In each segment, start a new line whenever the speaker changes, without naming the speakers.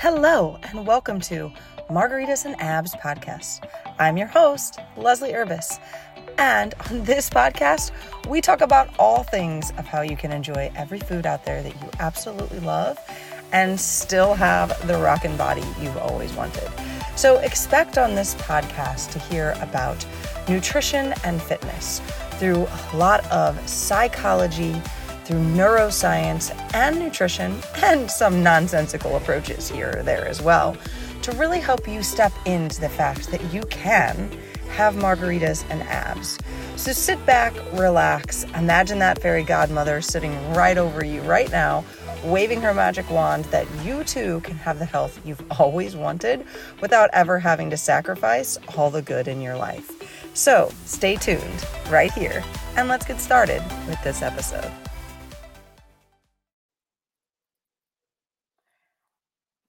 Hello, and welcome to Margaritas and Abs podcast. I'm your host, Leslie Urbis. And on this podcast, we talk about all things of how you can enjoy every food out there that you absolutely love and still have the rockin' body you've always wanted. So, expect on this podcast to hear about nutrition and fitness through a lot of psychology through neuroscience and nutrition and some nonsensical approaches here or there as well to really help you step into the fact that you can have margaritas and abs. So sit back, relax, imagine that fairy godmother sitting right over you right now, waving her magic wand that you too can have the health you've always wanted without ever having to sacrifice all the good in your life. So stay tuned right here and let's get started with this episode.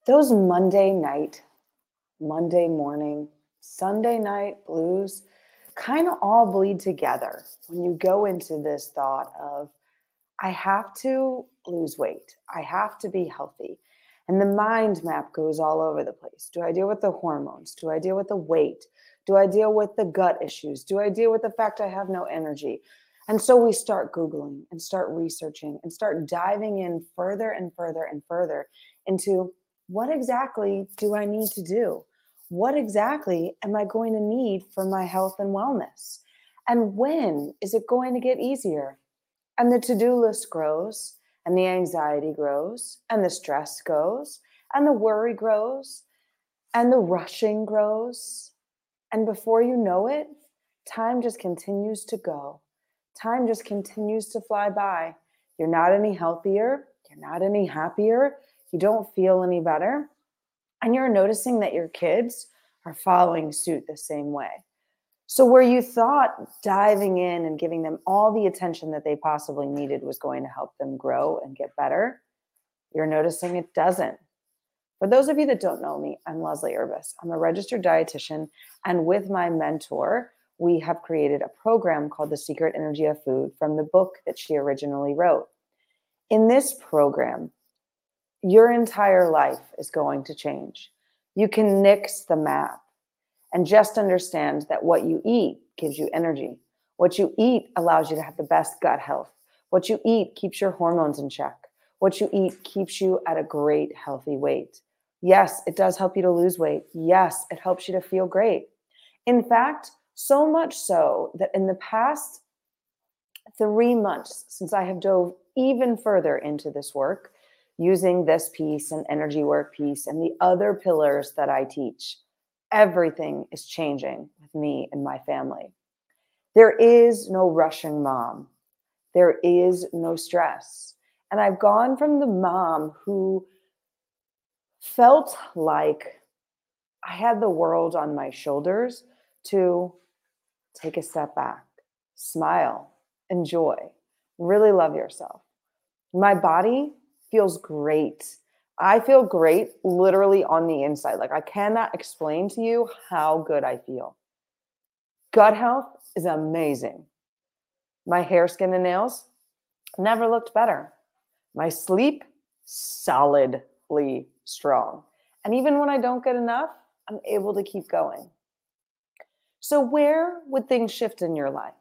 Those Monday night, Monday morning, Sunday night blues kind of all bleed together when you go into this thought of, I have to lose weight, I have to be healthy. And the mind map goes all over the place. Do I deal with the hormones? Do I deal with the weight? Do I deal with the gut issues? Do I deal with the fact I have no energy? And so we start Googling and start researching and start diving in further and further and further into what exactly do I need to do? What exactly am I going to need for my health and wellness? And when is it going to get easier? And the to do list grows, and the anxiety grows, and the stress goes, and the worry grows, and the rushing grows. And before you know it, time just continues to go. Time just continues to fly by. You're not any healthier. You're not any happier you don't feel any better, and you're noticing that your kids are following suit the same way. So, where you thought diving in and giving them all the attention that they possibly needed was going to help them grow and get better, you're noticing it doesn't. For those of you that don't know me, I'm Leslie Urbis. I'm a registered dietitian, and with my mentor, we have created a program called The Secret Energy of Food from the book that she originally wrote. In this program, your entire life is going to change. You can nix the map and just understand that what you eat gives you energy. What you eat allows you to have the best gut health. What you eat keeps your hormones in check. What you eat keeps you at a great, healthy weight. Yes, it does help you to lose weight. Yes, it helps you to feel great. In fact, so much so that in the past three months, since I have dove even further into this work, using this piece and energy work piece and the other pillars that I teach, everything is changing with me and my family. There is no rushing mom. There is no stress. And I've gone from the mom who felt like I had the world on my shoulders to take a step back, smile, enjoy, really love yourself. My body feels great. I feel great literally on the inside. Like I cannot explain to you how good I feel. Gut health is amazing. My hair, skin, and nails never looked better. My sleep, solidly strong. And even when I don't get enough, I'm able to keep going. So, where would things shift in your life?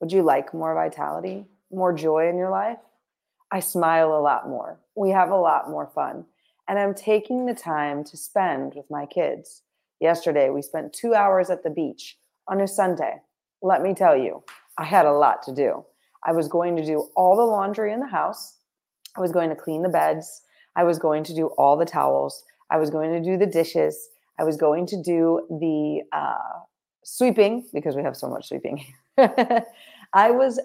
Would you like more vitality, more joy in your life? I smile a lot more. We have a lot more fun. And I'm taking the time to spend with my kids. Yesterday, we spent two hours at the beach on a Sunday. Let me tell you, I had a lot to do. I was going to do all the laundry in the house. I was going to clean the beds. I was going to do all the towels. I was going to do the dishes. I was going to do the uh, sweeping because we have so much sweeping. I was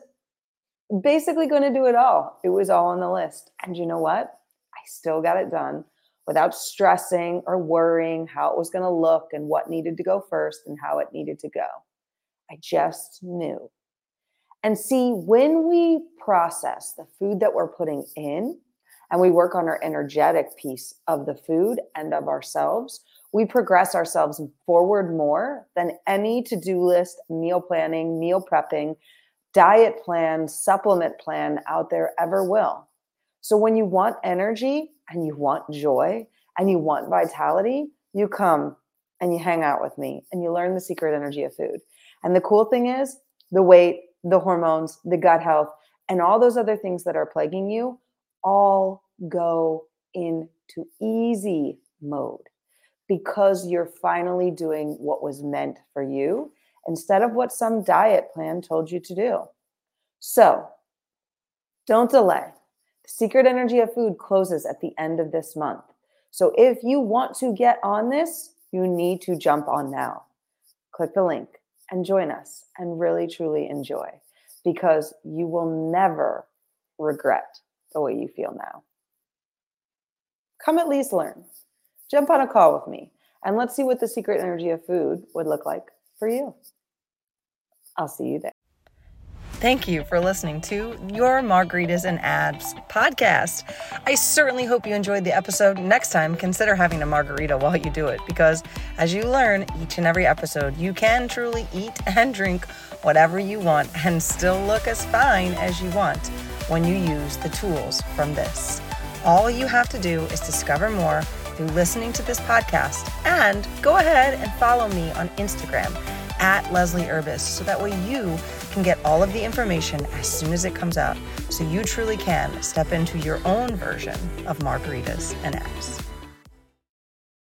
basically going to do it all. It was all on the list. And you know what? I still got it done without stressing or worrying how it was going to look and what needed to go first and how it needed to go. I just knew. And see, when we process the food that we're putting in and we work on our energetic piece of the food and of ourselves, we progress ourselves forward more than any to do list, meal planning, meal prepping diet plan, supplement plan out there ever will. So when you want energy and you want joy and you want vitality, you come and you hang out with me and you learn the secret energy of food. And the cool thing is, the weight, the hormones, the gut health, and all those other things that are plaguing you all go into easy mode because you're finally doing what was meant for you instead of what some diet plan told you to do. So don't delay. The secret energy of food closes at the end of this month. So if you want to get on this, you need to jump on now. Click the link and join us and really truly enjoy because you will never regret the way you feel now. Come at least learn. Jump on a call with me and let's see what the secret energy of food would look like for you. I'll see you there.
Thank you for listening to your Margaritas and Abs podcast. I certainly hope you enjoyed the episode. Next time, consider having a margarita while you do it because, as you learn each and every episode, you can truly eat and drink whatever you want and still look as fine as you want when you use the tools from this. All you have to do is discover more through listening to this podcast and go ahead and follow me on Instagram at Leslie Urbis so that way you can get all of the information as soon as it comes out so you truly can step into your own version of margaritas and abs.